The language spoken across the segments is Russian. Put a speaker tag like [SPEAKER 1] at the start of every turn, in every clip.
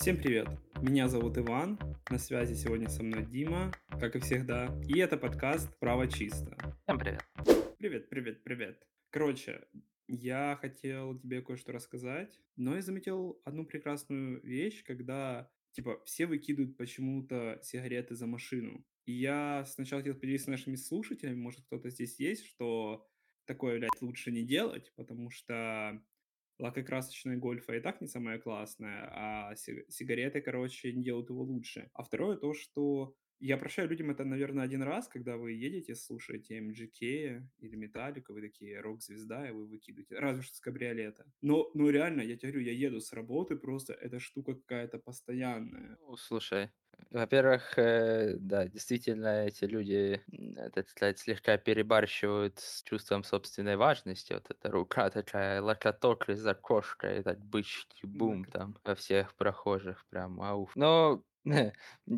[SPEAKER 1] Всем привет! Меня зовут Иван, на связи сегодня со мной Дима, как и всегда, и это подкаст «Право чисто».
[SPEAKER 2] Всем привет.
[SPEAKER 1] Привет, привет, привет. Короче, я хотел тебе кое-что рассказать, но я заметил одну прекрасную вещь, когда, типа, все выкидывают почему-то сигареты за машину. И я сначала хотел поделиться с нашими слушателями, может, кто-то здесь есть, что такое, блядь, лучше не делать, потому что лакокрасочная гольфа и так не самая классная, а си- сигареты, короче, не делают его лучше. А второе то, что я прощаю людям это, наверное, один раз, когда вы едете, слушаете MGK или Металлику, вы такие рок-звезда, и вы выкидываете, разве что с кабриолета. Но, но реально, я тебе говорю, я еду с работы, просто эта штука какая-то постоянная.
[SPEAKER 2] Ну, слушай, во-первых, э, да, действительно, эти люди, так сказать, слегка перебарщивают с чувством собственной важности. Вот эта рука такая, локоток из окошка, и так бычки, бум, там, во всех прохожих, прям, ауф. Но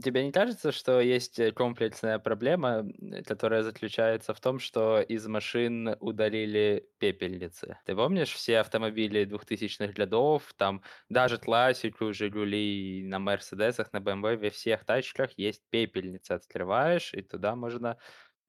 [SPEAKER 2] тебе не кажется, что есть э, комплексная проблема, м, которая заключается в том, что из машин удалили пепельницы? Ты помнишь все автомобили двухтысячных годов, там, даже классику, «Жигули», на «Мерседесах», на «БМВ», во всех тачках есть пепельница. Открываешь, и туда можно,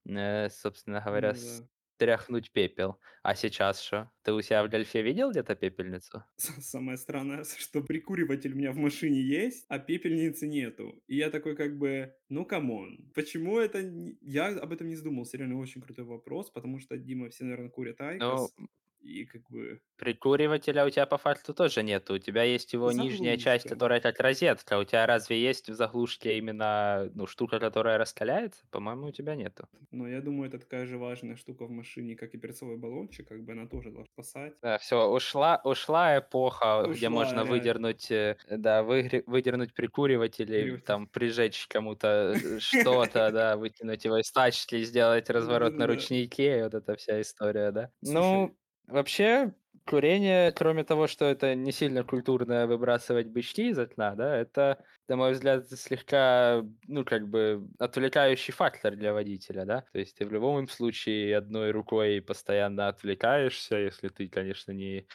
[SPEAKER 2] э, собственно говоря,
[SPEAKER 1] Ну да.
[SPEAKER 2] Стряхнуть пепел. А сейчас что? Ты у себя в «Гольфе» видел где-то пепельницу?
[SPEAKER 1] Самое странное, что прикуриватель у меня в машине есть, а пепельницы нету. И я такой как бы, ну come on, почему это... Я об этом не задумался, реально очень крутой вопрос, потому что, Дима, все, наверное, курят
[SPEAKER 2] Ну,
[SPEAKER 1] IQOS, и как бы
[SPEAKER 2] прикуривателя у тебя по факту тоже нету. У тебя есть его нижняя часть,
[SPEAKER 1] заглушка.
[SPEAKER 2] которая как розетка. У тебя разве есть в заглушке именно, ну, штука, которая раскаляется? По-моему, у тебя нету.
[SPEAKER 1] Но я думаю, это такая же важная штука в машине, как и перцовый баллончик, как бы она тоже должна спасать.
[SPEAKER 2] Да, всё, ушла ушла эпоха, где
[SPEAKER 1] Ушла,
[SPEAKER 2] можно
[SPEAKER 1] реально.
[SPEAKER 2] выдернуть, э, да, выгре выдернуть прикуриватель и там прижечь кому-то, э, что-то, да, выкинуть его из тачки, сделать разворот на ручнике, вот эта вся история, да. Ну, вообще, курение, кроме того, что это не сильно культурно выбрасывать бычки из окна, да, это, на мой взгляд, слегка, ну, как бы отвлекающий фактор для водителя, да. То есть ты в любом случае одной рукой постоянно отвлекаешься, если ты, конечно, не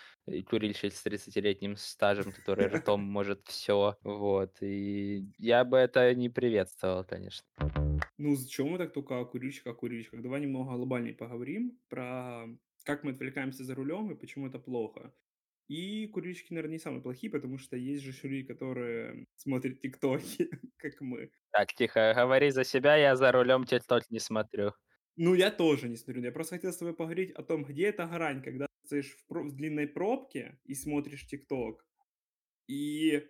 [SPEAKER 2] курильщик с тридцатилетним стажем, который ртом может все, Вот. И я бы это не приветствовал, конечно.
[SPEAKER 1] ну зачем мы так только о курильщиках, о курильщиках? Давай немного глобальнее поговорим про как мы отвлекаемся за рулем и почему это плохо. И курильщики, наверное, не самые плохие, потому что есть же люди, которые смотрят тиктоки, как мы.
[SPEAKER 2] Так, тихо, говори за себя, я за рулем тик не смотрю.
[SPEAKER 1] Ну, я тоже не смотрю. Я просто хотел с тобой поговорить о том, где эта грань, когда ты стоишь в, про- в длинной пробке и смотришь тикток, и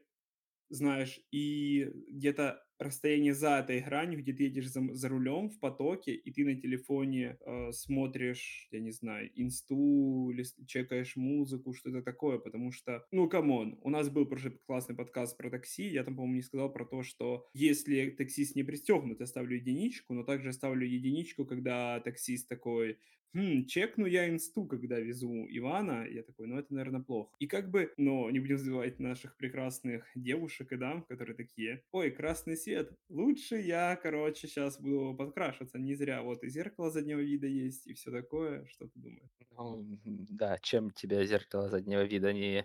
[SPEAKER 1] знаешь, и где-то расстояние за этой гранью, где ты едешь за, за рулем в потоке, и ты на телефоне э, смотришь, я не знаю, инсту, лис- чекаешь музыку, что-то такое, потому что, ну, come on, у нас был уже классный подкаст про такси, я там, по-моему, не сказал про то, что если таксист не пристегнут, я ставлю единичку, но также ставлю единичку, когда таксист такой, Хм, чекну я инсту, когда везу Ивана. Я такой, ну это, наверное, плохо. И как бы, но не будем забывать наших прекрасных девушек и дам, которые такие, ой, красный свет, лучше я, короче, сейчас буду подкрашиваться, не зря. Вот и зеркало заднего вида есть, и все такое. Что ты думаешь?
[SPEAKER 2] Ну, да, чем тебе зеркало заднего вида не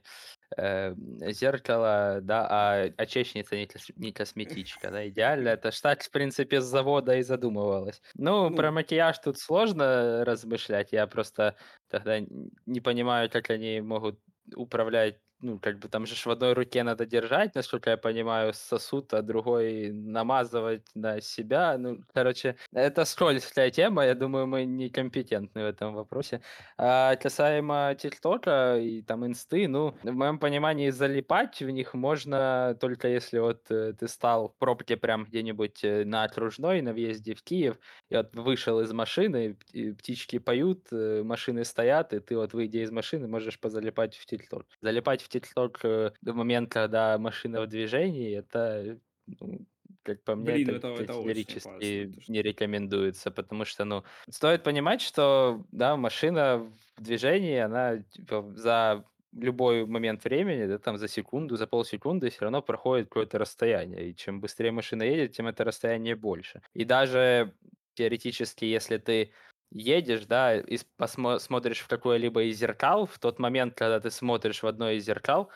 [SPEAKER 2] э, зеркало, да, а очечница не, кос- не косметичка, да, идеально. Это ж так, в принципе, с завода и задумывалось. Ну, про
[SPEAKER 1] Ну,
[SPEAKER 2] макияж тут сложно размышлять. Я просто тогда не понимаю, как они могут управлять ну, как бы там же в одной руке надо держать, насколько я понимаю, сосуд, а другой намазывать на себя. Ну, короче, это скользкая тема, я думаю, мы некомпетентны в этом вопросе. А касаемо ТикТока и там инсты, ну, в моем понимании, залипать в них можно только если вот э, ты стал в пробке прям где-нибудь э, на окружной, на въезде в Киев, и вот вышел из машины, птички поют, э, машины стоят, и ты вот, выйдя из машины, можешь позалипать в ТикТок. Залипать в ТикТок э, в момент, когда машина в движении, это, ну, как по мне,
[SPEAKER 1] блин,
[SPEAKER 2] это
[SPEAKER 1] это, это опасно.
[SPEAKER 2] категорически
[SPEAKER 1] что-
[SPEAKER 2] не рекомендуется, потому что, ну, стоит понимать, что, да, машина в движении, она типа, за любой момент времени, да, там за секунду, за полсекунды все равно проходит какое-то расстояние. И чем быстрее машина едет, тем это расстояние больше. И даже теоретически, если ты едешь, да, и посмо- смотришь в какое-либо из зеркал, в тот момент, когда ты смотришь в одно из зеркал,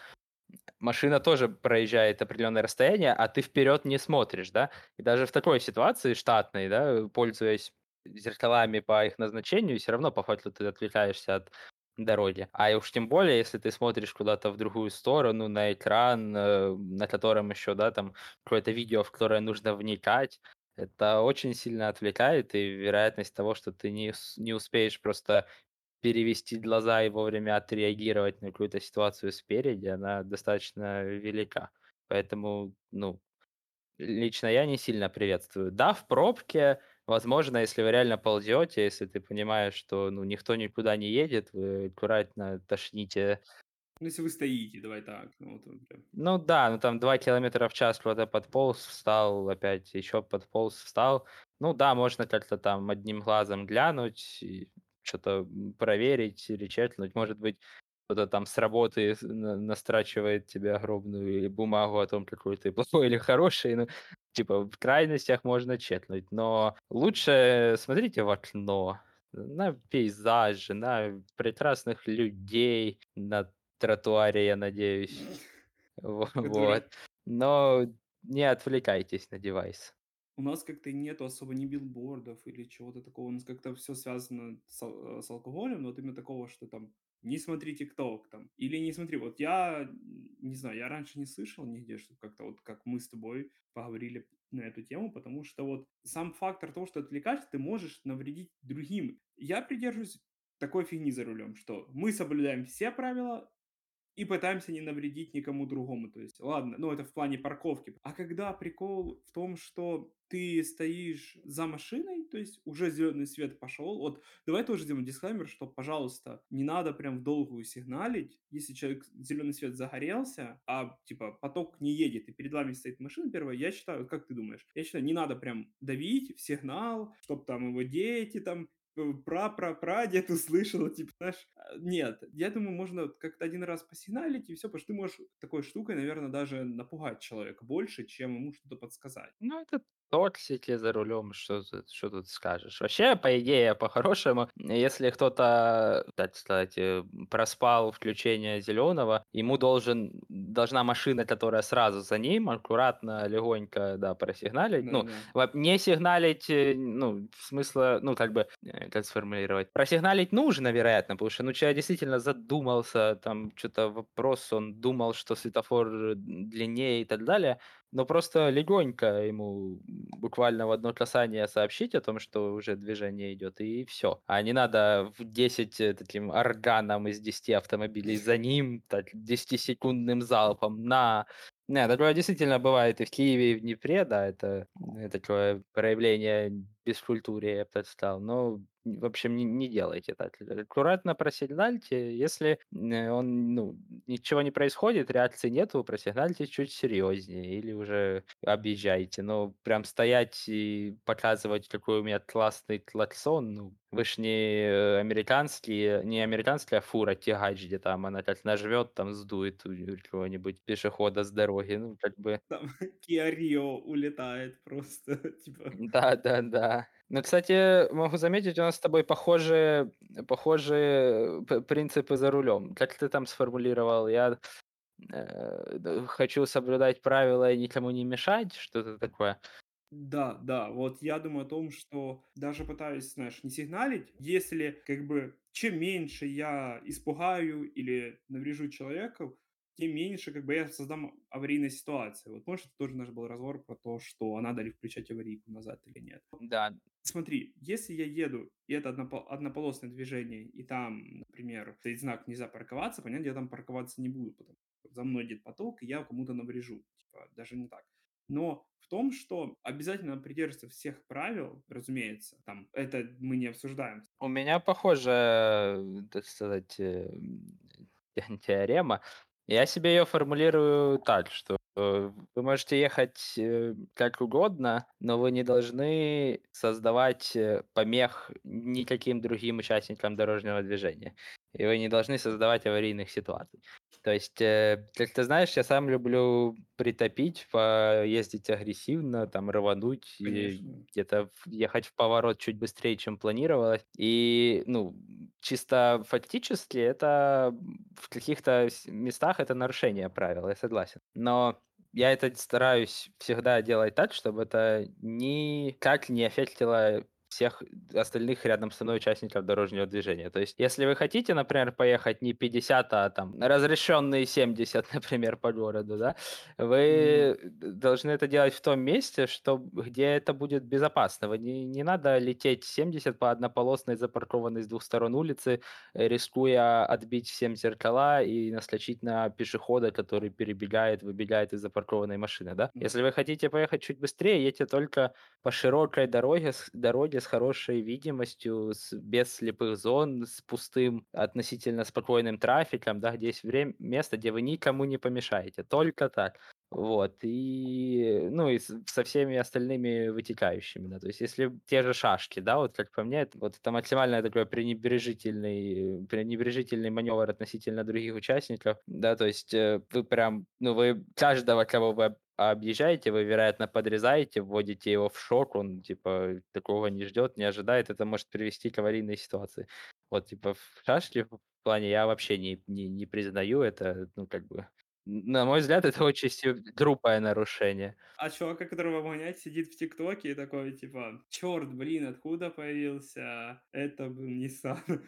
[SPEAKER 2] машина тоже проезжает определенное расстояние, а ты вперед не смотришь, да. И даже в такой ситуации штатной, да, пользуясь зеркалами по их назначению, все равно по факту ты отвлекаешься от дороги. А уж тем более, если ты смотришь куда-то в другую сторону, на экран, э, на котором еще, да, там какое-то видео, в которое нужно вникать, это очень сильно отвлекает, и вероятность того, что ты не, не успеешь просто перевести глаза и вовремя отреагировать на какую-то ситуацию спереди, она достаточно велика. Поэтому, ну, лично я не сильно приветствую. Да, в пробке, возможно, если вы реально ползете, если ты понимаешь, что ну, никто никуда не едет, вы аккуратно тошните.
[SPEAKER 1] Ну, если вы стоите, давай так. Ну, вот.
[SPEAKER 2] Ну да, ну там 2 километра в час кто-то подполз, встал, опять еще подполз, встал. Ну да, можно как-то там одним глазом глянуть, что-то проверить или чекнуть. Может быть, кто-то там с работы настрачивает тебе огромную бумагу о том, какой ты плохой или хороший. Ну, типа, в крайностях можно чекнуть. Но лучше смотрите в окно, на пейзажи, на прекрасных людей на тротуаре, я надеюсь. Вот. Но не отвлекайтесь на девайс.
[SPEAKER 1] У нас как-то нету особо ни билбордов или чего-то такого. У нас как-то все связано с э, с алкоголем, но вот именно такого, что там: "Не смотри "Тикток" там" или "Не смотри". Вот я, не знаю, я раньше не слышал нигде, что как-то вот как мы с тобой поговорили на эту тему, потому что вот сам фактор того, что отвлекать, ты можешь навредить другим. Я придерживаюсь такой фигни за рулем, что мы соблюдаем все правила, и пытаемся не навредить никому другому. То есть, ладно, ну это в плане парковки. А когда прикол в том, что ты стоишь за машиной, то есть уже зеленый свет пошел. Вот давай тоже сделаем дисклеймер, что, пожалуйста, не надо прям в долгую сигналить, если человек зеленый свет загорелся, а типа поток не едет, и перед вами стоит машина первая, я считаю, как ты думаешь? Я считаю, не надо прям давить в сигнал, чтобы там его дети там пра-пра-прадед услышал, типа, знаешь, а, нет, я думаю, можно как-то один раз посигналить, и все, потому что ты можешь такой штукой, наверное, даже напугать человека больше, чем ему что-то подсказать.
[SPEAKER 2] Ну, это токсики за рулем, что тут, что тут скажешь. Вообще, по идее, по-хорошему, если кто-то, так сказать, э, проспал включение зеленого, ему должен, должна машина, которая сразу за ним, аккуратно, легонько, да, просигналить. Ну, во- не сигналить, э, ну, в смысле, ну, как бы, э, как сформулировать. Просигналить нужно, вероятно, потому что, ну, человек действительно задумался, там, что-то вопрос, он думал, что светофор длиннее и так далее. Но просто легонько ему буквально в одно касание сообщить о том, что уже движение идет, и все. А не надо в 10 э, таким органом из десяти автомобилей за ним, так, десятисекундным залпом на... Не, такое действительно бывает и в Киеве, и в Днепре, да, это, э, такое проявление бескультурья, я бы так сказал. Но, в общем, не, не делайте так. Аккуратно просигнальте. Если э, он, ну, ничего не происходит, реакции нету, просигнальте чуть серьезнее или уже объезжайте. Но прям стоять и показывать, какой у меня классный клаксон, ну, вы ж не э, американские, не американская фура тягач, где там она как нажмет, там сдует у какого-нибудь пешехода с дороги. Ну, как бы,
[SPEAKER 1] Там Rio улетает просто, типа.
[SPEAKER 2] да-да-да. Ну, кстати, могу заметить, у нас с тобой похожие, похожие п- принципы за рулем. Как ты там сформулировал? Я Э, хочу соблюдать правила и никому не мешать, что-то такое.
[SPEAKER 1] Да, да, вот я думаю о том, что даже пытаюсь, знаешь, не сигналить, если как бы чем меньше я испугаю или наврежу человеку, тем меньше как бы я создам аварийной ситуации. Вот это тоже наш был разговор про то, что а надо ли включать аварийку назад или нет.
[SPEAKER 2] Да,
[SPEAKER 1] Смотри, если я еду, и это однопо- однополосное движение, и там, например, стоит знак «нельзя парковаться», понятно, я там парковаться не буду, потому что за мной идет поток, и я кому-то наврежу. Типа, даже не так. Но в том, что обязательно придерживаться всех правил, разумеется, там, это мы не обсуждаем.
[SPEAKER 2] у меня похожая, э, так сказать, э, теорема. Я себе ее формулирую так, что, э, вы можете ехать, э, как угодно, но вы не должны создавать, э, помех никаким другим участникам дорожного движения. И вы не должны создавать аварийных ситуаций. То есть, как ты знаешь, я сам люблю притопить, поездить агрессивно, там рвануть, где-то ехать в поворот чуть быстрее, чем планировалось. И, ну, чисто фактически это, в каких-то с местах это нарушение правил, я согласен. Но я это стараюсь всегда делать так, чтобы это никак не аффектило всех остальных рядом со мной участников дорожного движения. То есть, если вы хотите, например, поехать не 50, а там разрешенные 70, например, по городу, да, вы должны это делать в том месте, что, где это будет безопасно. Вы не, не надо лететь 70 по однополосной запаркованной с двух сторон улицы, рискуя отбить всем зеркала и наскочить на пешехода, который перебегает, выбегает из запаркованной машины, да. Если вы хотите поехать чуть быстрее, едьте только по широкой дороге, дороге с хорошей видимостью, с без слепых зон, с пустым, относительно спокойным трафиком, да, где есть время место, где вы никому не помешаете. Только так. Вот. И, ну, и со всеми остальными вытекающими, да. То есть если те же шашки, да, вот как по мне, это вот это максимально такой пренебрежительный пренебрежительный маневр относительно других участников, да. То есть, э, вы прям, ну, вы каждого, кого вы объезжаете, вы, вероятно, подрезаете, вводите его в шок, он, типа, такого не ждет, не ожидает, это может привести к аварийной ситуации. Вот, типа, в шашки в плане я вообще не не не признаю это, ну, как бы, на мой взгляд, это очень грубое нарушение.
[SPEAKER 1] А чувака, которого обгонять, сидит в "Тиктоке" и такой типа: "Чёрт, блин, откуда появился? Это был Nissan".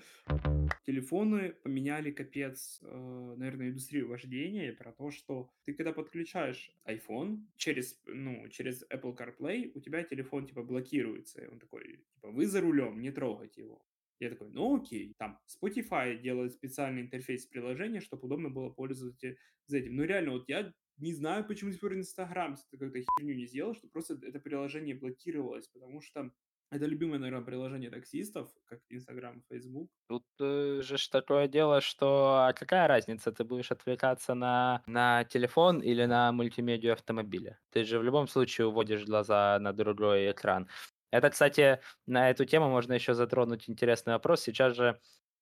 [SPEAKER 1] Телефоны поменяли капец, э, наверное, индустрию вождения про то, что ты когда подключаешь iPhone через, ну, через Apple CarPlay, у тебя телефон типа блокируется. И он такой, типа: "Вы за рулем, не трогайте его". Я такой: "Ну окей". Там Spotify делает специальный интерфейс приложения, чтобы удобно было пользоваться этим. Ну реально, вот я не знаю, почему пор "Инстаграм" с какую-то херню не сделал, что просто это приложение блокировалось, потому что это любимое, наверно, приложение таксистов, как "Инстаграм" "Фейсбук".
[SPEAKER 2] Тут, э, же ж такое дело, что, а какая разница, ты будешь отвлекаться на на телефон или на мультимедию автомобиля? Ты же в любом случае уводишь глаза на другой экран. Это, кстати, на эту тему можно еще затронуть интересный вопрос. Сейчас же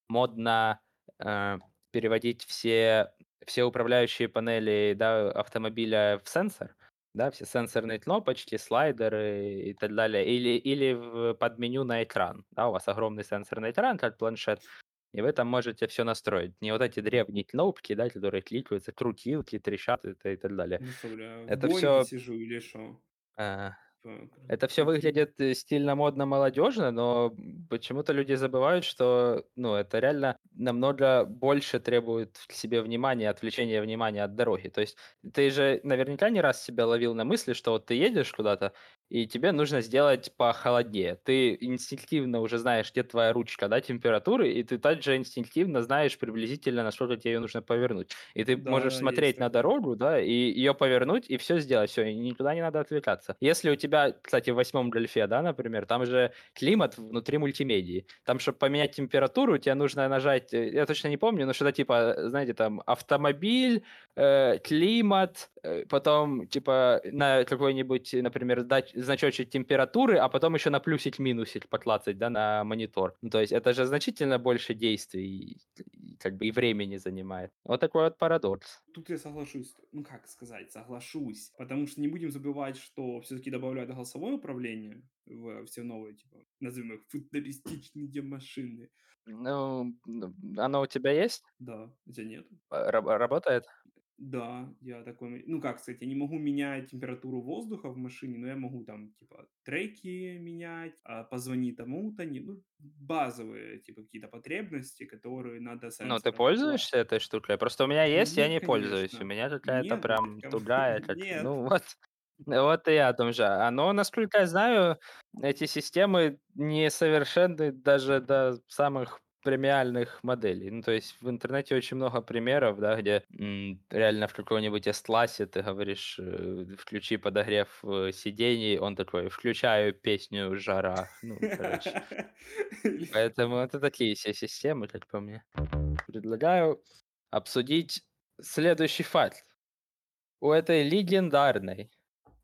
[SPEAKER 2] модно, э, переводить все все управляющие панели, да, автомобиля в сенсор, да, все сенсорные кнопочки, слайдеры и так далее, или или в под меню на экран. Да, у вас огромный сенсорный экран, как планшет, и вы там можете все настроить. Не вот эти древние кнопки, да, которые кликаются, крутилки, трещат и так далее.
[SPEAKER 1] Ну что, бля,
[SPEAKER 2] Это все
[SPEAKER 1] сижу или
[SPEAKER 2] это все выглядит, э, стильно, модно, молодежно, но, почему-то люди забывают, что, ну, это реально намного больше требует к себе внимания, отвлечения внимания от дороги. То есть ты же наверняка не раз себя ловил на мысли, что вот ты едешь куда-то, и тебе нужно сделать похолоднее. Ты инстинктивно уже знаешь, где твоя ручка, да, температуры, и ты также инстинктивно знаешь приблизительно, насколько тебе ее нужно повернуть. И ты можешь
[SPEAKER 1] Да, есть
[SPEAKER 2] смотреть на
[SPEAKER 1] такое.
[SPEAKER 2] дорогу, да, и ее повернуть, и все сделать. Все, и никуда не надо отвлекаться. Если у тебя, кстати, в восьмом "Гольфе", да, например, там же климат внутри мультимедии. Там, чтобы поменять температуру, тебе нужно нажать, э, я точно не помню, но что-то типа, знаете, там автомобиль, э, климат, э, потом типа на какой-нибудь, например, дач значочек температуры, а потом еще на плюсик-минусик поклацать, да, на монитор. Ну, то есть это же значительно больше действий и как бы и времени занимает. Вот такой вот парадокс.
[SPEAKER 1] Тут я соглашусь. Ну, как сказать, соглашусь. Потому что не будем забывать, что все-таки добавляют голосовое управление в все новые, типа, назовем их футуристичные машины.
[SPEAKER 2] Ну, н оно у тебя есть?
[SPEAKER 1] Да, у тебя нет?
[SPEAKER 2] А, раб работает?
[SPEAKER 1] Да, я такой, ну как сказать, я не могу менять температуру воздуха в машине, но я могу там, типа, треки менять, а, позвони тому-то, не, ну, базовые, типа, какие-то потребности, которые надо
[SPEAKER 2] Ну, ты пользуешься этой штукой? Просто у меня есть, я
[SPEAKER 1] нет,
[SPEAKER 2] не пользуюсь. У
[SPEAKER 1] конечно.
[SPEAKER 2] меня какая-то
[SPEAKER 1] Нет, ну,
[SPEAKER 2] прям тугая, как
[SPEAKER 1] нет.
[SPEAKER 2] ну вот. Вот и я о том же. Оно, насколько я знаю, эти системы несовершенны даже до самых премиальных моделей. Ну, то есть в интернете очень много примеров, да, где, м, реально в каком-нибудь S-классе ты говоришь, э: "Включи подогрев, э, сидений". Он такой: "Включаю песню "Жара". Ну, короче. Поэтому это такие се системы, как по мне. Предлагаю обсудить следующий факт. У этой легендарной,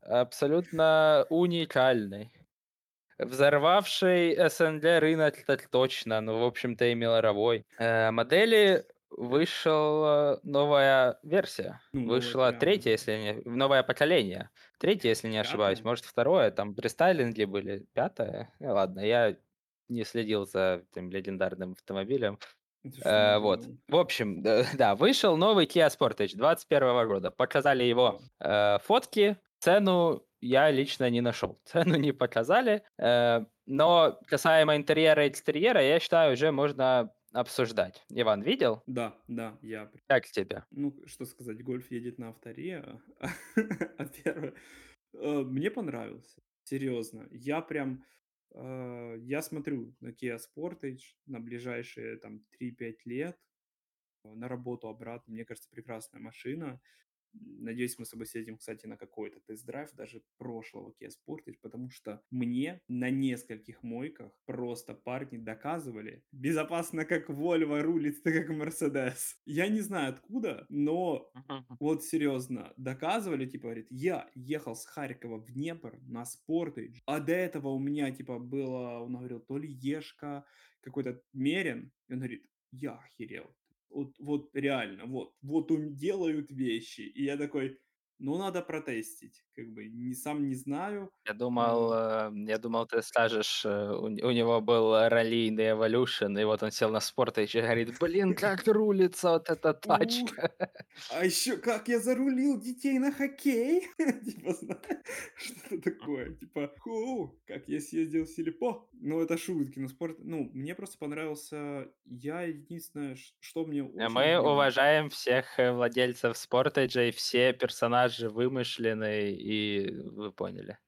[SPEAKER 2] абсолютно уникальной, взорвавшей СНГ рынок так точно, ну, в общем-то, и мировой, э, модели вышла новая версия.
[SPEAKER 1] Ну,
[SPEAKER 2] Вышла
[SPEAKER 1] прям,
[SPEAKER 2] 3, если не новое поколение. 3, если не ошибаюсь.
[SPEAKER 1] Пятое?
[SPEAKER 2] Может, второе, там рестайлинги были. 5? Ну ладно, я не следил за этим легендарным автомобилем. Э, вот. В общем, да, вышел новый Kia Sportage 21 года. Показали его, э, фотки. Цену я лично не нашел. Цену не показали. Э, но касаемо интерьера и экстерьера, я считаю, уже можно обсуждать. Иван, видел?
[SPEAKER 1] Да, да, я
[SPEAKER 2] Как тебе?
[SPEAKER 1] Ну, что сказать, "Гольф" едет на авто-рио, а первое, э, мне понравился. Серьезно. Я прям, э, я смотрю на Kia Sportage на ближайшие там 3-5 лет, на работу, обратно. Мне кажется, прекрасная машина. Надеюсь, мы с тобой съездим, кстати, на какой-то тест-драйв даже прошлого Kia Sportage, потому что мне на нескольких мойках просто парни доказывали: безопасно как Volvo, рулит ты как Mercedes. Я не знаю откуда, но вот серьезно, доказывали, типа, говорит: "Я ехал с Харькова в Днепр на Sportage, а до этого у меня, типа, было", он говорил, то ли "Ешка", какой-то Мерин. И он говорит: "Я охерел". Вот вот реально, вот вот делают вещи. И я такой: "Ну, надо протестить". Как бы не сам не знаю,
[SPEAKER 2] Я думал,
[SPEAKER 1] э
[SPEAKER 2] я думал, ты скажешь, э, у у него был раллийный Evolution, и вот он сел на Sportage и говорит: "Блин, как рулится вот эта тачка!"
[SPEAKER 1] а еще как я зарулил детей на хоккей, типа, что-то такое, типа, как я съездил в Сильпо. Ну, это шутки, но спорт, ну, мне просто понравился. Я единственное, что мне
[SPEAKER 2] Э, мы уважаем всех, владельцев "Спортаджей", все персонажи вымышленные, и вы поняли.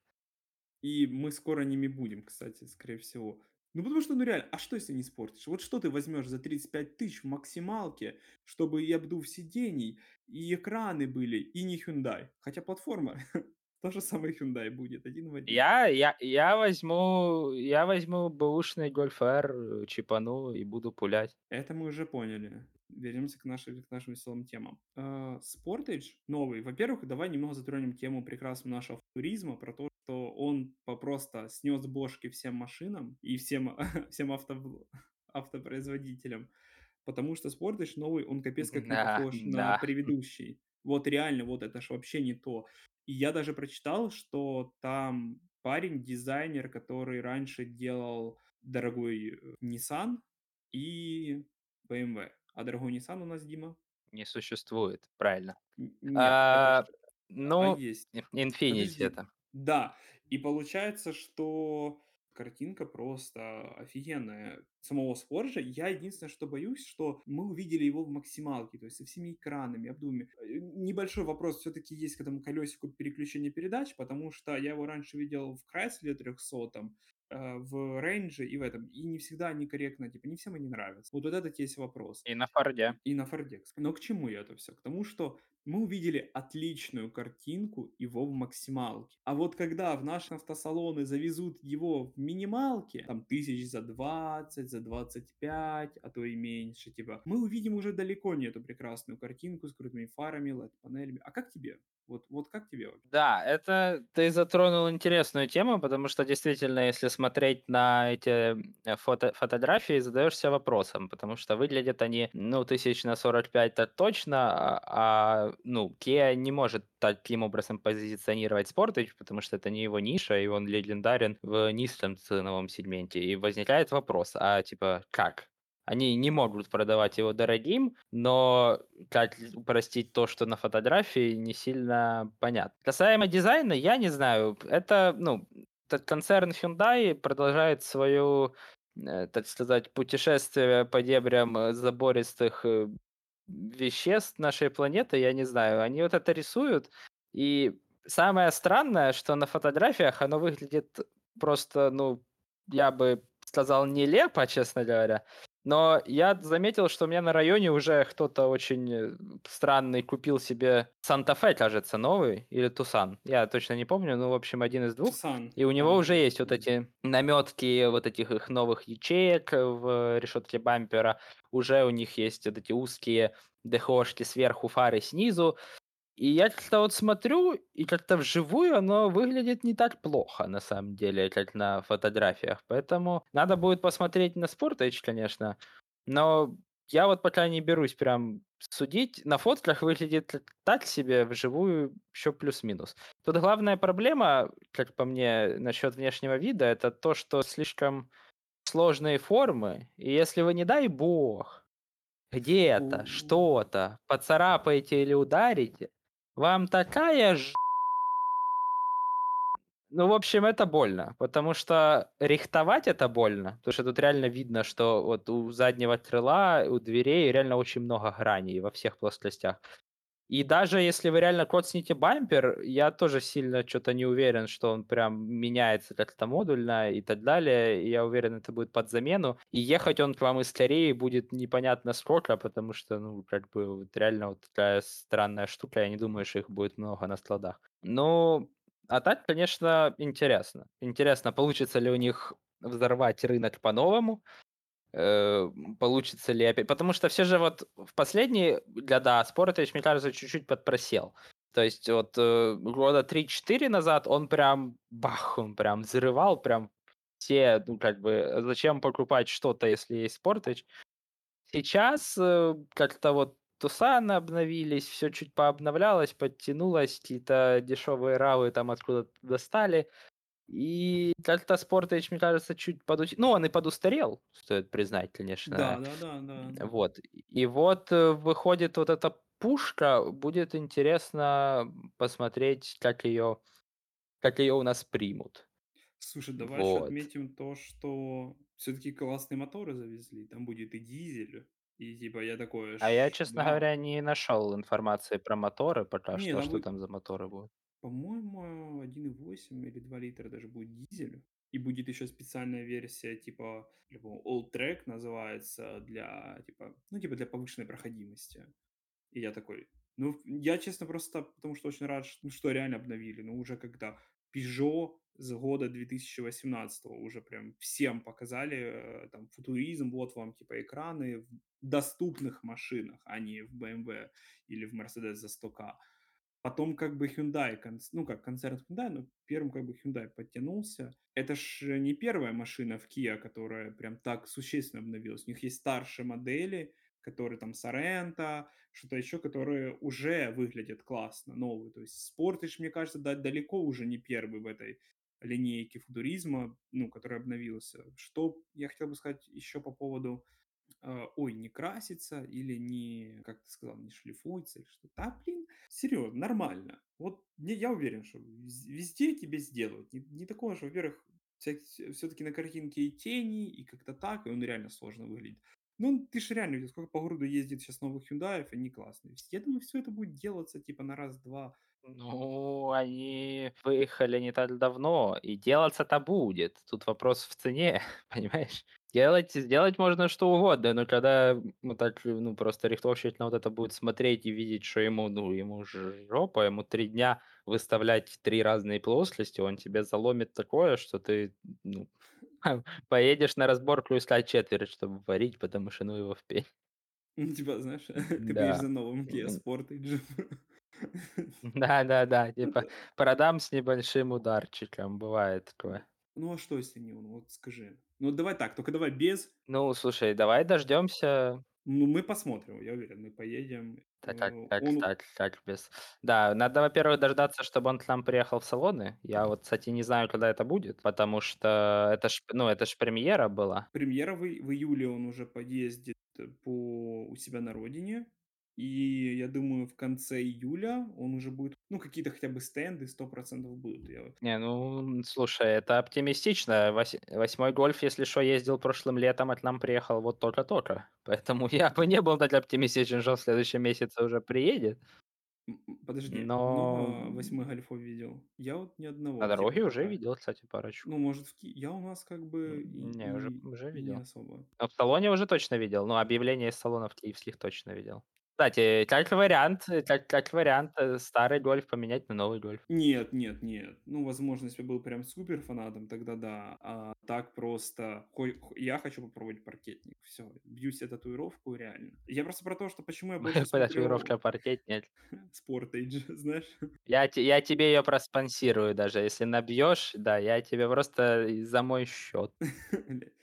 [SPEAKER 1] И мы скоро ними будем, кстати, скорее всего. Ну, потому что, ну, реально, а что, если не Sportage? Вот что ты возьмешь за 35 тысяч в максималке, чтобы и обдув сидений, и экраны были, и не Hyundai? Хотя платформа то же самое Hyundai будет, один в один.
[SPEAKER 2] Я я я возьму я возьму бэушный Golf R, чипану и буду пулять.
[SPEAKER 1] Это мы уже поняли. Вернемся к нашей к нашим веселым темам. А, Sportage новый. Во-первых, давай немного затронем тему прекрасного нашего туризма, про то, что он просто снес бошки всем машинам и всем всем авто автопроизводителям, потому что Sportage новый, он капец как не
[SPEAKER 2] Да,
[SPEAKER 1] похож на
[SPEAKER 2] да.
[SPEAKER 1] предыдущий. Вот реально, вот это ж вообще не то. И я даже прочитал, что там парень, дизайнер, который раньше делал дорогой, э, Nissan и BMW. А дорогой Nissan у нас, Дима?
[SPEAKER 2] Не существует, правильно.
[SPEAKER 1] Н нет, это ж
[SPEAKER 2] А,
[SPEAKER 1] а
[SPEAKER 2] ну,
[SPEAKER 1] есть.
[SPEAKER 2] Inf Infiniti
[SPEAKER 1] Подожди.
[SPEAKER 2] это.
[SPEAKER 1] Да, и получается, что картинка просто офигенная самого Sportage. Я единственное, что боюсь, что мы увидели его в максималке, то есть со всеми экранами, обдувами. Э, небольшой вопрос все-таки есть к этому колесику переключения передач, потому что я его раньше видел в Chrysler 300, э, в Range и в этом, и не всегда они корректно, типа, не всем они нравятся. Вот вот этот есть вопрос.
[SPEAKER 2] И на "Форде".
[SPEAKER 1] И на "Форде", Но к чему я это всё? К тому, что мы увидели отличную картинку его в максималке. А вот когда в наши автосалоны завезут его в минималке, там тысяч за 20, за 25, а то и меньше, типа, мы увидим уже далеко не эту прекрасную картинку с крутыми фарами, LED-панелями. А как тебе? Вот вот как тебе?
[SPEAKER 2] Да, это ты затронул интересную тему, потому что действительно, если смотреть на эти, э, фото фотографии, задаешься вопросом, потому что выглядят они, ну, тысяч на 45 точно, а, а, ну, Kia не может таким образом позиционировать Sportage, потому что это не его ниша, и он легендарен в низком ценовом сегменте. И возникает вопрос, а типа как? Они не могут продавать его дорогим, но как упростить то, что на фотографии, не сильно понятно. Касаемо дизайна, я не знаю. Это, ну, концерн Hyundai продолжает свою, э, так сказать, путешествие по дебрям, э, забористых, э, веществ нашей планеты. Я не знаю, они вот это рисуют, и самое странное, что на фотографиях оно выглядит просто, ну, я бы сказал, нелепо, честно говоря. Но я заметил, что у меня на районе уже кто-то очень, э, странный купил себе Санта-Фе, кажется, новый или Тусан. Я точно не помню, но, в общем, один из двух.
[SPEAKER 1] Tucson,
[SPEAKER 2] И у него уже есть вот эти намётки вот этих их новых ячеек в решетке бампера. Уже у них есть вот эти узкие ДХОшки сверху, фары снизу. И я как-то вот смотрю, и как-то вживую оно выглядит не так плохо, на самом деле, как на фотографиях. Поэтому надо будет посмотреть на Sportage, конечно, но я вот пока не берусь прям судить. На фотках выглядит так себе, вживую еще плюс-минус. Тут главная проблема, как по мне, насчет внешнего вида- это то, что слишком сложные формы. И если вы, не дай бог, где-то что-то поцарапаете или ударите, вам такая ж Ну, в общем, это больно, потому что рихтовать это больно. Потому что тут реально видно, что вот у заднего крыла, у дверей реально очень много граней во всех плоскостях. И даже если вы реально коцните бампер, я тоже сильно чё-то не уверен, что он прям меняется как-то модульно и так далее. Я уверен, это будет под замену. И ехать он к вам из Кореи будет непонятно сколько, потому что, ну, как бы, вот реально вот такая странная штука. Я не думаю, что их будет много на складах. Ну, а так, конечно, интересно. Интересно, получится ли у них взорвать рынок по-новому, получится ли опять потому что все же вот в последние года Sportage, мне кажется, чуть-чуть подпросел. То есть вот, э, года 3-4 назад он прям бах, он прям взрывал, прям все, ну, как бы, зачем покупать что-то, если есть Sportage. Сейчас, э, как-то вот Tucson обновились, всё чуть пообновлялось, подтянулось, какие-то дешевые равы там откуда-то достали. И как-то Sportage, мне кажется, чуть подуть ну, он и подустарел, стоит признать, конечно.
[SPEAKER 1] Да, да-да, да-да.
[SPEAKER 2] Вот. И вот, э, выходит вот эта пушка, будет интересно посмотреть, как её как её у нас примут.
[SPEAKER 1] Слушай, давай
[SPEAKER 2] Вот.
[SPEAKER 1] отметим то, что всё-таки классные моторы завезли. Там будет и дизель, и типа я такой
[SPEAKER 2] А я, честно
[SPEAKER 1] вау.
[SPEAKER 2] говоря, не нашел информации про моторы пока
[SPEAKER 1] Не,
[SPEAKER 2] что.
[SPEAKER 1] там
[SPEAKER 2] Что
[SPEAKER 1] будет
[SPEAKER 2] там за моторы будут?
[SPEAKER 1] По-моему, 1,8 или 2 литра даже будет дизель. И будет еще специальная версия, типа, его Alltrack называется, для, типа, ну, типа, для повышенной проходимости. И я такой, ну, я, честно, просто потому что очень рад, ш ну, что реально обновили. Ну, уже когда Peugeot с года 2018 уже прям всем показали, э, там, футуризм, вот вам, типа, экраны в доступных машинах, а не в BMW или в Mercedes за 100 К. Потом как бы Hyundai, ну, как концерн Hyundai, но первым как бы Hyundai подтянулся. Это ж не 1 машина в Kia, которая прям так существенно обновилась. У них есть старшие модели, которые там Sorento, что-то еще, которые уже выглядят классно, новые. То есть Sportage, мне кажется, да далеко уже не 1 в этой линейке футуризма, ну, который обновился. Что я хотел бы сказать еще по поводу, ой, не красится или не, как ты сказал, не шлифуется или что. Да, блин, серьезно, нормально. Вот не я уверен, что вез везде тебе сделают. Не не такое же, во-первых, вся всё-таки на картинке и тени, и как-то так, и он реально сложно выглядит. Ну, ты ж реально сколько по городу ездит щас новых "Хюндаев", они классные. Я думаю, всё это будет делаться типа на раз-два.
[SPEAKER 2] Ну, они выехали не так давно, и делаться-то будет. Тут вопрос в цене, понимаешь? Делать сделать можно что угодно, но когда, вот так, ну, просто рихтовщик на вот это будет смотреть и видеть, что ему, ну, ему жопа, ему 3 дня выставлять 3 разные плоскости, он тебе заломит такое, что ты, ну, поедешь на разборку искать четверть, чтобы варить, потому что ну его в пень.
[SPEAKER 1] Ну, типа, знаешь, ты поедешь
[SPEAKER 2] Да.
[SPEAKER 1] за новым Kia
[SPEAKER 2] М.
[SPEAKER 1] Sportage.
[SPEAKER 2] Да-да-да, типа продам с небольшим ударчиком, бывает
[SPEAKER 1] Ну
[SPEAKER 2] такое.
[SPEAKER 1] ну, а что, если не он? Вот скажи. Ну, давай так, тока давай без
[SPEAKER 2] Ну, слушай, давай дождемся
[SPEAKER 1] Ну, мы посмотрим, я уверен, мы поедем.
[SPEAKER 2] Да как
[SPEAKER 1] Э,
[SPEAKER 2] как
[SPEAKER 1] он
[SPEAKER 2] так как без Да, надо, во-первых, дождаться, чтобы он к нам приехал в салоны. Я вот, кстати, не знаю, когда это будет, потому что это ж, ну, это ж премьера была.
[SPEAKER 1] Премьера в в июле он уже поездит по у себя на родине. И я думаю, в конце июля он уже будет, ну, какие-то хотя бы стенды 100 % будут. Я
[SPEAKER 2] Не, ну, слушай, это оптимистично. Вось 8 "Гольф", если что, ездил прошлым летом, а к нам приехал вот тока-тока. Поэтому я бы не был так оптимистичен, что в следующем месяце уже приедет.
[SPEAKER 1] Подожди,
[SPEAKER 2] Но,
[SPEAKER 1] много 8
[SPEAKER 2] м
[SPEAKER 1] "Гольфов" видел? Я вот ни
[SPEAKER 2] На
[SPEAKER 1] одного, типа,
[SPEAKER 2] дороге уже
[SPEAKER 1] пока.
[SPEAKER 2] видел, кстати,
[SPEAKER 1] Ну,
[SPEAKER 2] парочку.
[SPEAKER 1] может, в Ки я у нас как бы
[SPEAKER 2] М,
[SPEAKER 1] и
[SPEAKER 2] не, уже уже
[SPEAKER 1] и не
[SPEAKER 2] видел.
[SPEAKER 1] особо.
[SPEAKER 2] А в салоне уже точно видел, но объявления из салонов киевских точно видел. Кстати, как вариант как как вариант, э, старый "Гольф" поменять на новый "Гольф".
[SPEAKER 1] Нет нет нет. Ну, возможно, если был прям супер фанатом, тогда да. А так просто хо хо я хочу попробовать паркетник. Всё, бью се татуировку, реально. Я просто про то, что почему я больше смотрю
[SPEAKER 2] Татуировка "Паркетник".
[SPEAKER 1] Sportage, знаешь.
[SPEAKER 2] Я те я тебе её проспонсирую даже, если набьешь, да, я тебе просто за мой счет.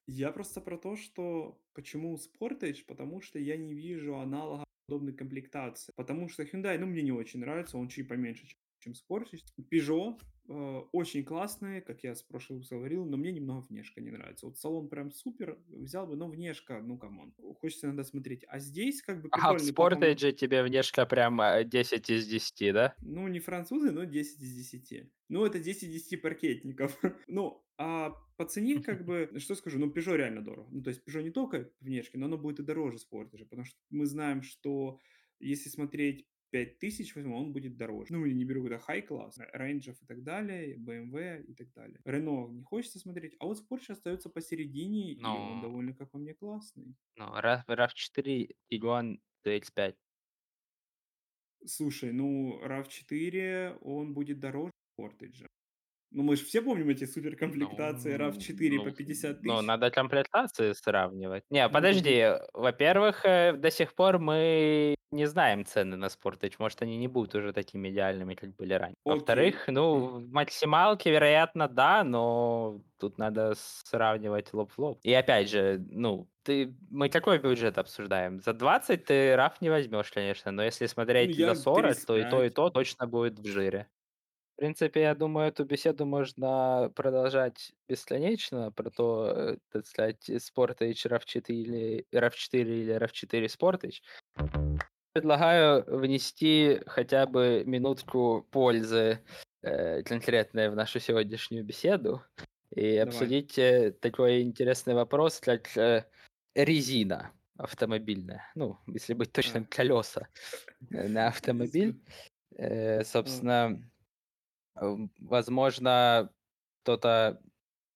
[SPEAKER 1] Я просто про то, что почему Sportage, потому что я не вижу аналога подобной комплектации. Потому что Hyundai, ну, мне не очень нравится, он чуть поменьше, чем Sportage. Peugeot э, очень классные, как я с прошлого выпуска говорил, но мне немного внешка не нравится. Вот салон прям супер, взял бы, но внешка, ну, come on. Хочется иногда смотреть. А здесь как бы
[SPEAKER 2] Ага, в Sportage тебе внешка прям э, 10 из 10, да?
[SPEAKER 1] Ну, не французы, но 10 из 10. Ну, это 10 из 10 паркетников. Ну, а по цене, как бы, что скажу, ну, Peugeot реально дорого. Ну, то есть Peugeot не только внешки, но оно будет и дороже Sportage, потому что мы знаем, что если смотреть 5000 возьму, он будет дороже. Ну, или не беру какой-то high-класс, рейнджев и так далее, BMW и так далее. Renault не хочется смотреть, а вот Porsche остается посередине, и он довольно, как по мне, классный.
[SPEAKER 2] ну, RAV- RAV4 Tiguan TX5.
[SPEAKER 1] Слушай, ну, RAV4, он будет дороже Sportage. Ну, мы же все помним эти суперкомплектации
[SPEAKER 2] Ну,
[SPEAKER 1] RAV4 по
[SPEAKER 2] ну,
[SPEAKER 1] 50
[SPEAKER 2] ну,
[SPEAKER 1] тысяч.
[SPEAKER 2] надо комплектации сравнивать. Не,
[SPEAKER 1] Ну,
[SPEAKER 2] подожди. Во-первых, э, до сих пор мы не знаем цены на Sportage. Может, они не будут уже такими идеальными, как были ранее. Во-вторых, ну, в максималке, вероятно, да, но тут надо сравнивать лоб в лоб. И опять же, ну, ты, мы какой бюджет обсуждаем? За 20 ты RAV не возьмешь, конечно, но если
[SPEAKER 1] Ну,
[SPEAKER 2] смотреть за
[SPEAKER 1] я
[SPEAKER 2] 40, то и то, и
[SPEAKER 1] 35.
[SPEAKER 2] то точно будет в жире. В принципе, я думаю, эту беседу можно продолжать бесконечно про то, э, так сказать, Sportage RAV4 или RAV4 или RAV4 Sportage. Предлагаю внести хотя бы минутку пользы э, конкретной в нашу сегодняшнюю беседу и
[SPEAKER 1] Давай.
[SPEAKER 2] обсудить э, такой интересный вопрос, как э, резина автомобильная. Ну, если быть точным,
[SPEAKER 1] А,
[SPEAKER 2] колеса э, на автомобиль. Э,
[SPEAKER 1] а,
[SPEAKER 2] собственно, возможно, кто-то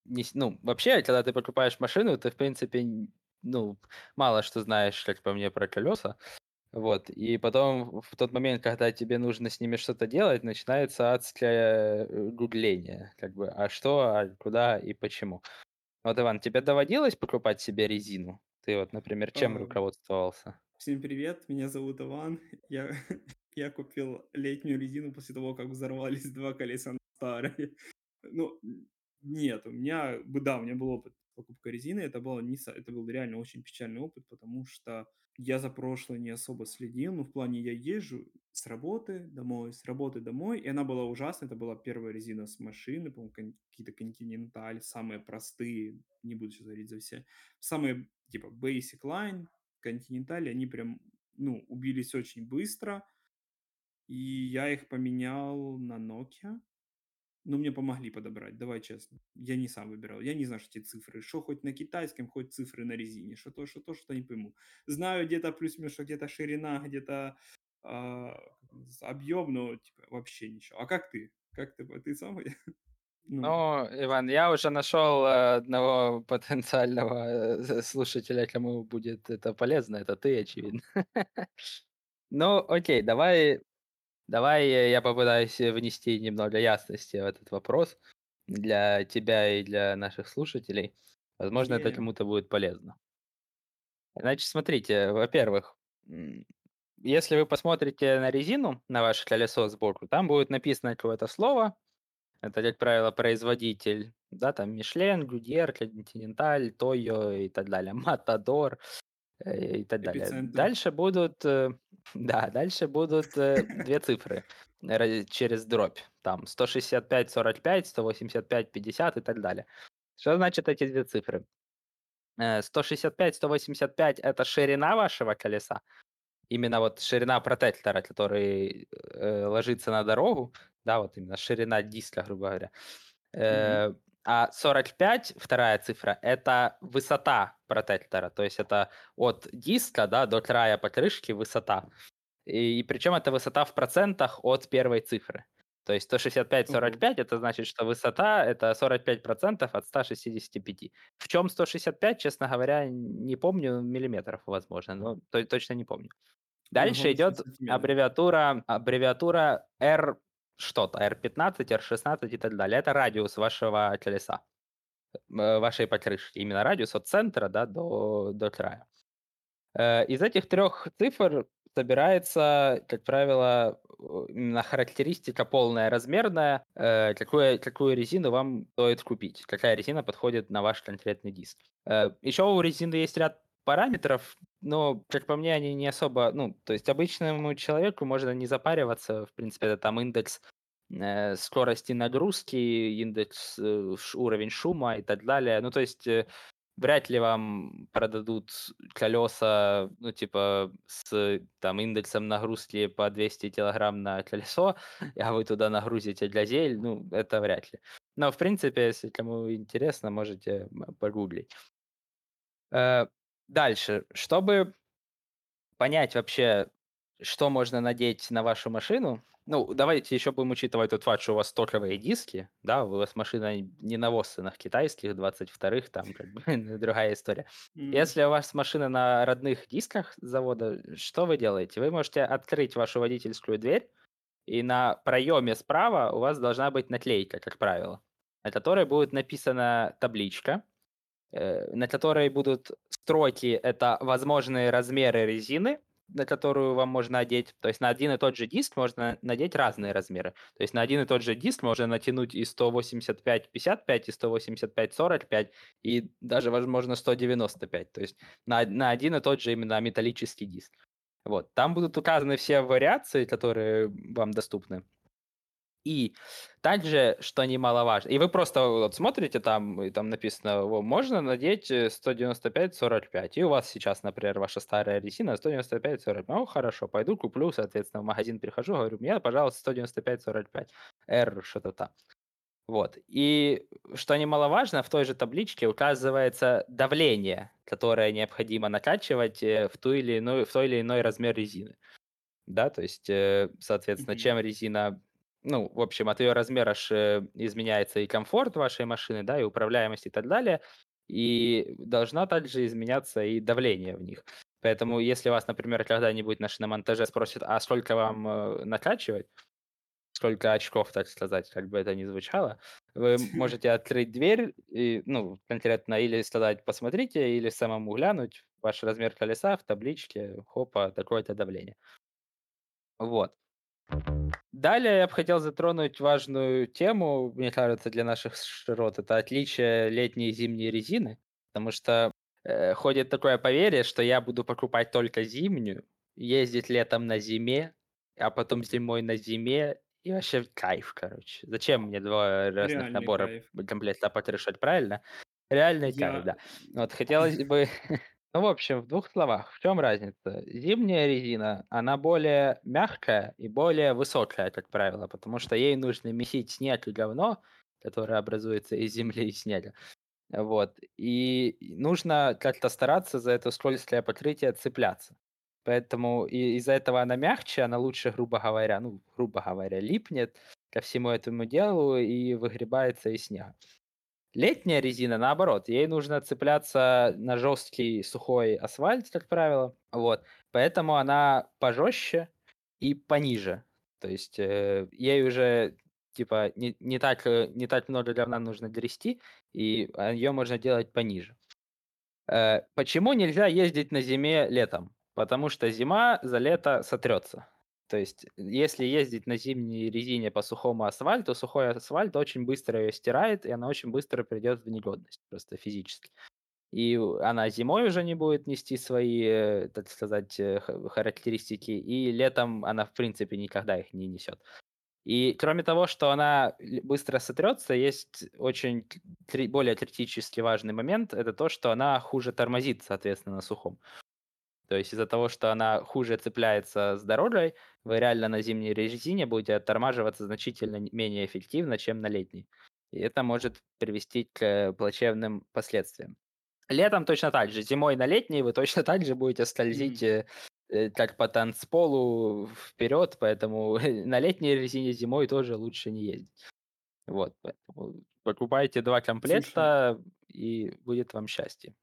[SPEAKER 2] не с ну, вообще, когда ты покупаешь машину, ты, в принципе, н ну, мало что знаешь, как по мне, про колеса. Вот, и потом в тот момент, когда тебе нужно с ними что-то делать, начинается адское, э, гугление. Как бы, а что, а куда и почему. Вот, Иван, тебе доводилось покупать себе резину? Ты вот, например, чем
[SPEAKER 1] а,
[SPEAKER 2] руководствовался?
[SPEAKER 1] Всем привет, меня зовут Иван. Я, я купил летнюю резину после того, как взорвались два колеса на старые. Ну, нет, у меня, да, у меня был опыт покупка резины. Это, было не, это был реально очень печальный опыт, потому что я за прошлое не особо следил. Ну, в плане, я езжу с работы домой, с работы домой, и она была ужасная. Это была первая резина с машины, по-моему, какие-то Continental, самые простые, не буду сейчас говорить за все. Самые, типа, Basic Line, Continental, они прям, ну, убились очень быстро, и я их поменял на Nokia. Ну, мне помогли подобрать, давай честно. Я не сам выбирал, я не знаю, что эти цифры. Что хоть на китайском, хоть цифры на резине. Что то, что то, что не пойму. Знаю где-то плюс-минус, что где-то ширина, где-то называется, объем, но типа вообще ничего. А как ты? Как ты? Ты сам? Ну,
[SPEAKER 2] Ну, Иван, я уже нашел э, одного потенциального э, слушателя, кому будет это полезно. Это ты, очевидно. Ну, окей, давай, давай э, я попытаюсь э, внести немного ясности в этот вопрос для тебя и для наших слушателей. Возможно, это
[SPEAKER 1] е,
[SPEAKER 2] кому-то будет полезно. Значит, смотрите, во-первых, если вы посмотрите на резину, на ваше колесо сбоку, там будет написано какое-то слово, это, как правило, производитель, да, там Michelin, Goodyear, Continental, Toyo и так далее, э, и так далее.
[SPEAKER 1] эпицентр.
[SPEAKER 2] Дальше будут, э, да, дальше будут э, две цифры через дробь, там 165, 45, 185, 50 и так далее. Что значит эти две цифры? Э, 165, 185 это ширина вашего колеса, Именно вот ширина протектора, который, э, ложится на дорогу, да, вот именно ширина диска, грубо говоря. Э, а 45, вторая цифра, это высота протектора, то есть это от диска, да, до края покрышки высота. И, причем эта высота в процентах от первой цифры. То есть
[SPEAKER 1] Ого.
[SPEAKER 2] 165-45 это значит, что высота это 45% от 165. В чем 165, честно говоря, не помню, миллиметров, возможно, но то- точно не помню. Дальше
[SPEAKER 1] что
[SPEAKER 2] идет аббревиатура, аббревиатура R что-то, R15, R16 и так далее. Это радиус вашего колеса, э, вашей покрышки. Именно радиус от центра да, до, до края. Э, Из этих трех цифр собирается, как правило, именно характеристика полная, размерная, э, какую, какую резину вам стоит купить, какая резина подходит на ваш конкретный диск. Еще у резины есть ряд параметров, но, как по мне, они не особо, ну, то есть обычному человеку можно не запариваться, в принципе, это там индекс э, скорости нагрузки, индекс э, уровень шума и так далее. Ну, то есть э, вряд ли вам продадут колеса, ну, типа, с там индексом нагрузки по 200 килограмм на колесо, а вы туда нагрузите газель, ну, это вряд ли. Но, в принципе, если кому интересно, можете погуглить. Дальше. Чтобы понять вообще, что можно надеть на вашу машину, ну, давайте еще будем учитывать тот факт, что у вас стоковые диски, да, у вас машина не на Воссенах китайских, 22-х, там как бы другая история.
[SPEAKER 1] М.
[SPEAKER 2] Если у вас машина на родных дисках завода, что вы делаете? Вы можете открыть вашу водительскую дверь, и на проеме справа у вас должна быть наклейка, как правило, на которой будет написана табличка, на которой будут строки, это возможные размеры резины, на которую вам можно одеть. То есть на один и тот же диск можно надеть разные размеры. То есть на один и тот же диск можно натянуть и 185-55, и 185-45, и даже, возможно, 195. То есть на, на один и тот же именно металлический диск. Вот. Там будут указаны все вариации, которые вам доступны. И также, что немаловажно, и вы просто вот смотрите там, и там написано, можно надеть 195-45, э, и у вас сейчас, например, ваша старая резина 195-45. Ну, хорошо, пойду куплю, соответственно, в магазин прихожу, говорю, мне, пожалуйста, 195-45, R что-то там. Вот. И что немаловажно, в той же табличке указывается давление, которое необходимо накачивать э, в, ту или иную, в той или иной размер резины. Да, то есть, э, соответственно, чем резина ну, в общем, от ее размера ж э, изменяется и комфорт вашей машины, да, и управляемость и так далее. И должна также изменяться и давление в них. Поэтому, если вас, например, когда-нибудь на шиномонтаже спросят, а сколько вам э, накачивать, сколько очков, так сказать, как бы это ни звучало, вы можете открыть дверь и, ну, конкретно или сказать, посмотрите, или самому глянуть ваш размер колеса в табличке, хопа, такое-то давление. Вот. Далее я бы хотел затронуть важную тему, мне кажется, для наших широт. Это отличие летней и зимней резины. Потому что э, ходит такое поверье, что я буду покупать только зимнюю, ездить летом на зиме, а потом зимой на зиме. И вообще кайф, короче. Зачем мне два разных
[SPEAKER 1] Реальный
[SPEAKER 2] набора
[SPEAKER 1] кайф.
[SPEAKER 2] комплекта решать, правильно? Реальный кайф,
[SPEAKER 1] Я
[SPEAKER 2] да. Вот хотелось бы Ну, в общем, в двух словах, в чем разница? Зимняя резина, она более мягкая и более высокая, как правило, потому что ей нужно месить снег и говно, которое образуется из земли и снега. Вот. И нужно как-то стараться за это скользкое покрытие цепляться. Поэтому из-за этого она мягче, она лучше, грубо говоря, ну, грубо говоря, липнет ко всему этому делу и выгребается из снега. Летняя резина, наоборот, ей нужно цепляться на жесткий сухой асфальт, как правило. Вот. Поэтому она пожестче и пониже. То есть э, ей уже типа не, не, так, э, не так много говна нужно грести, и ее можно делать пониже. Э, почему нельзя ездить на зиме летом? Потому что зима за лето сотрется. То есть, если ездить на зимней резине по сухому асфальту, сухой асфальт очень быстро ее стирает, и она очень быстро придет в негодность, просто физически. И она зимой уже не будет нести свои, э, так сказать, э, характеристики, и летом она, в принципе, никогда их не несет. И кроме того, что она быстро сотрется, есть очень более критически важный момент, это то, что она хуже тормозит, соответственно, на сухом. То есть из-за того, что она хуже цепляется с дорогой, вы реально на зимней резине будете оттормаживаться значительно менее эффективно, чем на летней. И это может привести к плачевным последствиям. Летом точно так же. Зимой на летней вы точно так же будете скользить э, как по танцполу вперед, поэтому на летней резине зимой тоже лучше не ездить. Вот, поэтому покупайте два
[SPEAKER 1] Слушай,
[SPEAKER 2] комплекта, и будет вам счастье.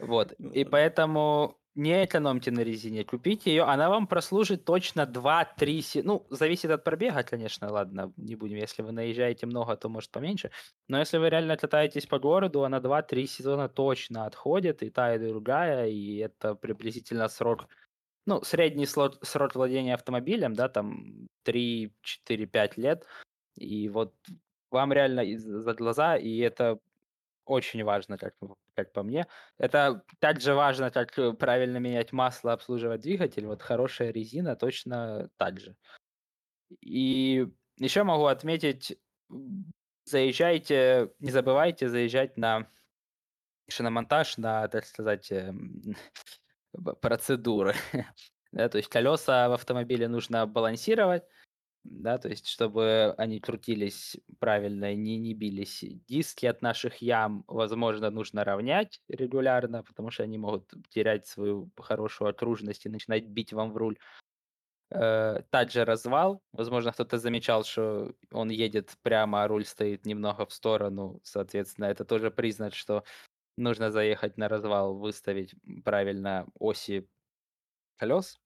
[SPEAKER 2] Вот.
[SPEAKER 1] ну
[SPEAKER 2] И
[SPEAKER 1] ладно.
[SPEAKER 2] поэтому не экономьте на резине, купите ее, она вам прослужит точно 2-3 се... Ну, зависит от пробега, конечно, ладно, не будем. Если вы наезжаете много, то может поменьше. Но если вы реально катаетесь по городу, она 2-3 сезона точно отходит, и та, и другая, и это приблизительно срок ну, средний слот срок владения автомобилем, да, там 3, 4, 5 лет. И вот вам реально за глаза, и это очень важно, как как по мне. Это так же важно, как, э, правильно менять масло, обслуживать двигатель. Вот хорошая резина точно так же. И еще могу отметить, заезжайте, не забывайте заезжать на шиномонтаж, на, так сказать, эм, процедуры. То есть колеса в автомобиле нужно балансировать, да, то есть чтобы они крутились правильно не не бились. Диски от наших ям, возможно, нужно равнять регулярно, потому что они могут терять свою хорошую окружность и начинать бить вам в руль. Э, также развал. Возможно, кто-то замечал, что он едет прямо, а руль стоит немного в сторону. Соответственно, это тоже признак, что нужно заехать на развал, выставить, правильно оси колес.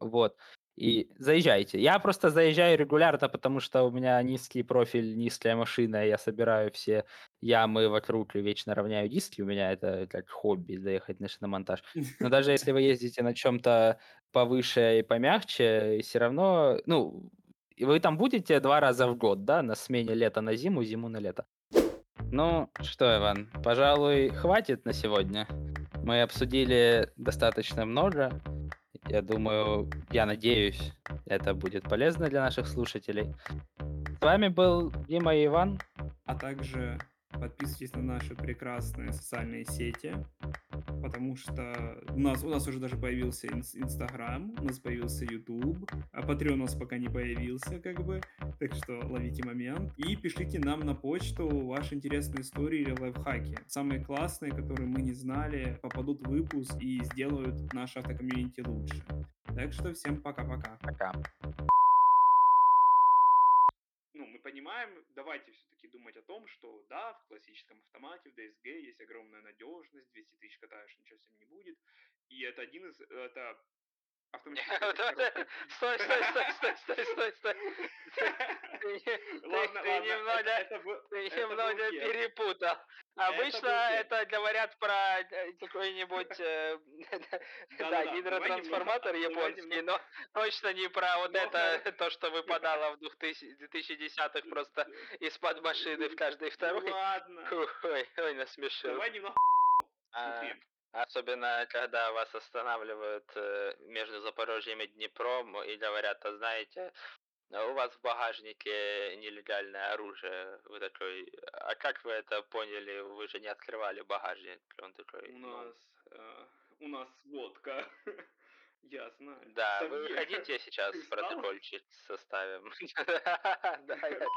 [SPEAKER 2] Вот. И заезжайте. Я просто заезжаю регулярно, потому что у меня низкий профиль, низкая машина, я собираю все ямы вокруг и вечно равняю диски. У меня это как хобби- заехать на шиномонтаж. Но даже если вы ездите на чём-то повыше и помягче, все равно, ну, вы там будете 2 раза в год, да, на смене лето на зиму, зиму на лето. Ну что, Иван, пожалуй, хватит на сегодня. Мы обсудили достаточно много. Я думаю, я надеюсь, это будет полезно для наших слушателей. С вами был Дима и Иван.
[SPEAKER 1] А также подписывайтесь на наши прекрасные социальные сети, потому что у нас у нас уже даже появился инс "Инстаграм", у нас появился "Ютуб", а "Патреон" у нас пока не появился, как бы. Так что ловите момент и пишите нам на почту ваши интересные истории или лайфхаки. Самые классные, которые мы не знали, попадут в выпуск и сделают наше автокомьюнити лучше. Так что всем пока-пока.
[SPEAKER 2] Пока.
[SPEAKER 1] Ну, мы понимаем, давайте всё-таки думать о том, что да, в классическом автомате, в DSG есть огромная надежность, 200 тысяч катаешь, ничего с ним не будет. И это один из это автоматическая коробка
[SPEAKER 2] Стой стой стой стой стой стой стой. Ты немного перепутал. Обычно это говорят про, э, какой-нибудь, э, гидротрансформатор японский, но точно не про вот
[SPEAKER 1] Но
[SPEAKER 2] это, то, что выпадало в двухтыси 2010-х просто из-под машины в каждой
[SPEAKER 1] Ну
[SPEAKER 2] второй.
[SPEAKER 1] ладно.
[SPEAKER 2] Ой, насмешил.
[SPEAKER 1] Давай немного
[SPEAKER 2] А,
[SPEAKER 1] Смотри.
[SPEAKER 2] Особенно когда вас останавливают, э, между Запорожьем и Днепром и говорят: "А знаете, у вас в багажнике нелегальное оружие". Вы такой: "А как вы это поняли? Вы же не открывали багажник". Он такой:
[SPEAKER 1] У
[SPEAKER 2] "Ну"
[SPEAKER 1] нас, э, у нас водка. Я знаю.
[SPEAKER 2] Да, вы хотите сейчас
[SPEAKER 1] ты
[SPEAKER 2] протокольчик составим? Да, я.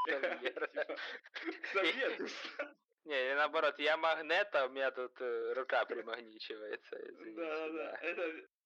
[SPEAKER 1] Типа, знал?
[SPEAKER 2] Не, я наоборот, я Магнето, у меня тут, э, рука примагничивается, извините,
[SPEAKER 1] Да-да-да,
[SPEAKER 2] да.
[SPEAKER 1] это